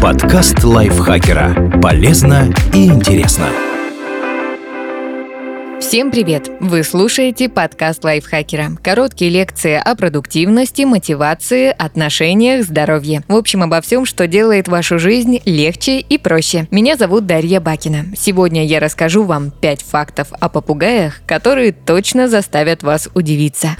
Подкаст лайфхакера. Полезно и интересно. Всем привет! Вы слушаете подкаст лайфхакера. Короткие лекции о продуктивности, мотивации, отношениях, здоровье. В общем, обо всем, что делает вашу жизнь легче и проще. Меня зовут Дарья Бакина. Сегодня я расскажу вам 5 фактов о попугаях, которые точно заставят вас удивиться.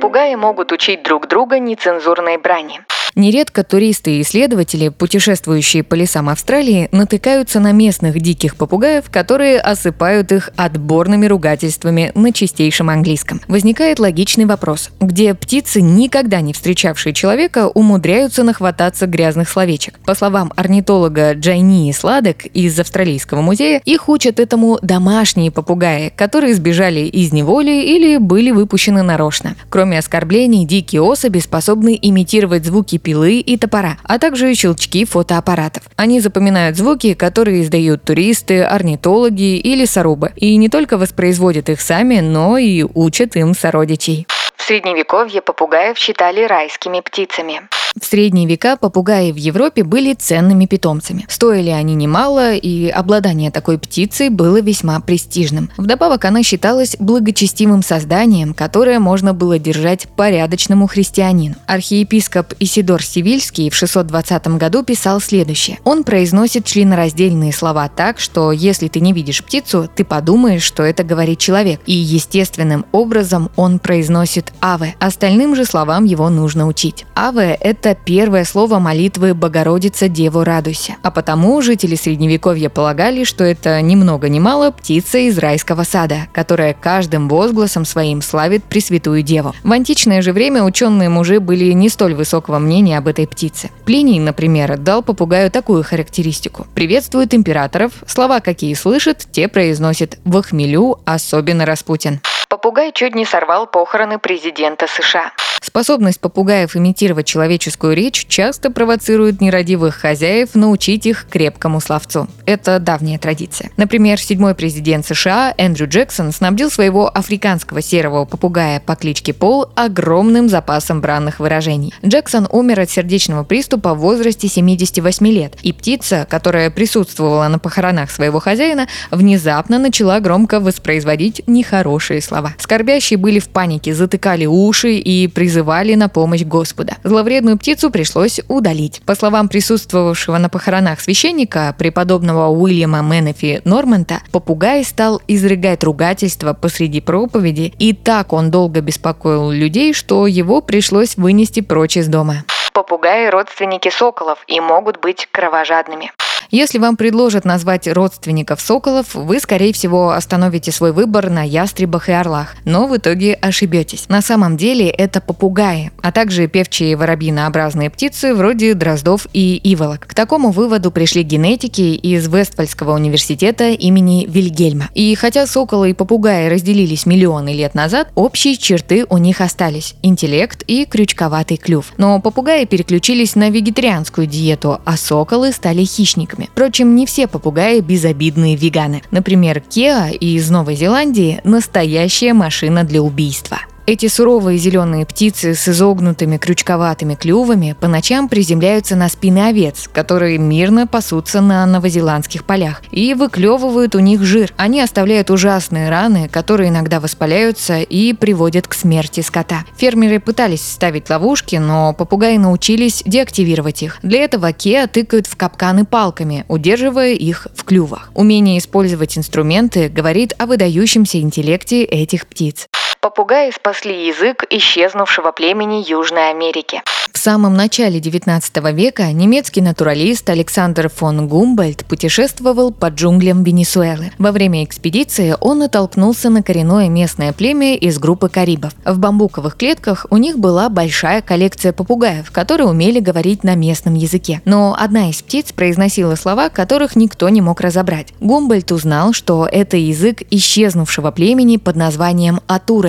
Попугаи могут учить друг друга нецензурной брани. Нередко туристы и исследователи, путешествующие по лесам Австралии, натыкаются на местных диких попугаев, которые осыпают их отборными ругательствами на чистейшем английском. Возникает логичный вопрос, где птицы, никогда не встречавшие человека, умудряются нахвататься грязных словечек. По словам орнитолога Джайнии Сладок из Австралийского музея, их учат этому домашние попугаи, которые сбежали из неволи или были выпущены нарочно. Кроме оскорблений, дикие особи способны имитировать звуки пилы и топора, а также щелчки фотоаппаратов. Они запоминают звуки, которые издают туристы, орнитологи или сорубы, и не только воспроизводят их сами, но и учат им сородичей. В средневековье попугаев считали райскими птицами. В средние века попугаи в Европе были ценными питомцами. Стоили они немало, и обладание такой птицей было весьма престижным. Вдобавок она считалась благочестивым созданием, которое можно было держать порядочному христианину. Архиепископ Исидор Сивильский в 620 году писал следующее. Он произносит членораздельные слова так, что если ты не видишь птицу, ты подумаешь, что это говорит человек. И естественным образом он произносит «аве». Остальным же словам его нужно учить. «Аве» — это это первое слово молитвы «Богородица, Деву, радуйся». А потому жители Средневековья полагали, что это ни много ни мало птица из райского сада, которая каждым возгласом своим славит Пресвятую Деву. В античное же время ученые мужи были не столь высокого мнения об этой птице. Плиний, например, дал попугаю такую характеристику. Приветствует императоров, слова какие слышит, те произносит в хмелю, особенно Распутин. Попугай чуть не сорвал похороны президента США. Способность попугаев имитировать человеческую речь часто провоцирует нерадивых хозяев научить их крепкому словцу. Это давняя традиция. Например, седьмой президент США Эндрю Джексон снабдил своего африканского серого попугая по кличке Пол огромным запасом бранных выражений. Джексон умер от сердечного приступа в возрасте 78 лет, и птица, которая присутствовала на похоронах своего хозяина, внезапно начала громко воспроизводить нехорошие слова. Скорбящие были в панике, затыкали уши и призывали призывали на помощь Господа. Зловредную птицу пришлось удалить. По словам присутствовавшего на похоронах священника, преподобного Уильяма Менефи Норманта, попугай стал изрыгать ругательства посреди проповеди, и так он долго беспокоил людей, что его пришлось вынести прочь из дома. Попугаи – родственники соколов и могут быть кровожадными. Если вам предложат назвать родственников соколов, вы, скорее всего, остановите свой выбор на ястребах и орлах, но в итоге ошибетесь. На самом деле это попугаи, а также певчие воробьинообразные птицы вроде дроздов и иволок. К такому выводу пришли генетики из Вестфальского университета имени Вильгельма. И хотя соколы и попугаи разделились миллионы лет назад, общие черты у них остались – интеллект и крючковатый клюв. Но попугаи переключились на вегетарианскую диету, а соколы стали хищниками попугаями. Впрочем, не все попугаи безобидные веганы. Например, Кеа из Новой Зеландии – настоящая машина для убийства. Эти суровые зеленые птицы с изогнутыми крючковатыми клювами по ночам приземляются на спины овец, которые мирно пасутся на новозеландских полях, и выклевывают у них жир. Они оставляют ужасные раны, которые иногда воспаляются и приводят к смерти скота. Фермеры пытались ставить ловушки, но попугаи научились деактивировать их. Для этого Кеа тыкают в капканы палками, удерживая их в клювах. Умение использовать инструменты говорит о выдающемся интеллекте этих птиц. Попугаи спасли язык исчезнувшего племени Южной Америки. В самом начале XIX века немецкий натуралист Александр фон Гумбольд путешествовал по джунглям Венесуэлы. Во время экспедиции он натолкнулся на коренное местное племя из группы карибов. В бамбуковых клетках у них была большая коллекция попугаев, которые умели говорить на местном языке. Но одна из птиц произносила слова, которых никто не мог разобрать. Гумбольд узнал, что это язык исчезнувшего племени под названием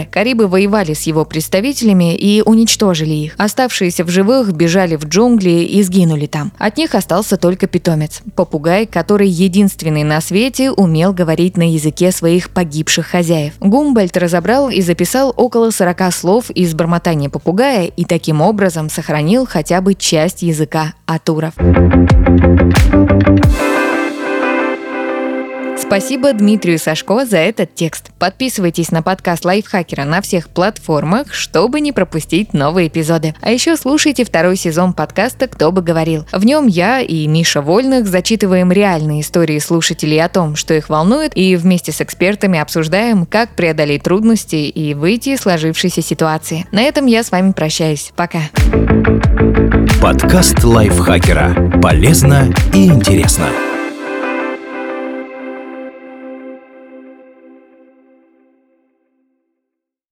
Атуры. Карибы воевали с его представителями и уничтожили их. Оставшиеся в живых бежали в джунгли и сгинули там. От них остался только питомец – попугай, который единственный на свете умел говорить на языке своих погибших хозяев. Гумбольд разобрал и записал около 40 слов из бормотания попугая и таким образом сохранил хотя бы часть языка атуров. Спасибо Дмитрию Сашко за этот текст. Подписывайтесь на подкаст Лайфхакера на всех платформах, чтобы не пропустить новые эпизоды. А еще слушайте второй сезон подкаста «Кто бы говорил». В нем я и Миша Вольных зачитываем реальные истории слушателей о том, что их волнует, и вместе с экспертами обсуждаем, как преодолеть трудности и выйти из сложившейся ситуации. На этом я с вами прощаюсь. Пока. Подкаст Лайфхакера. Полезно и интересно.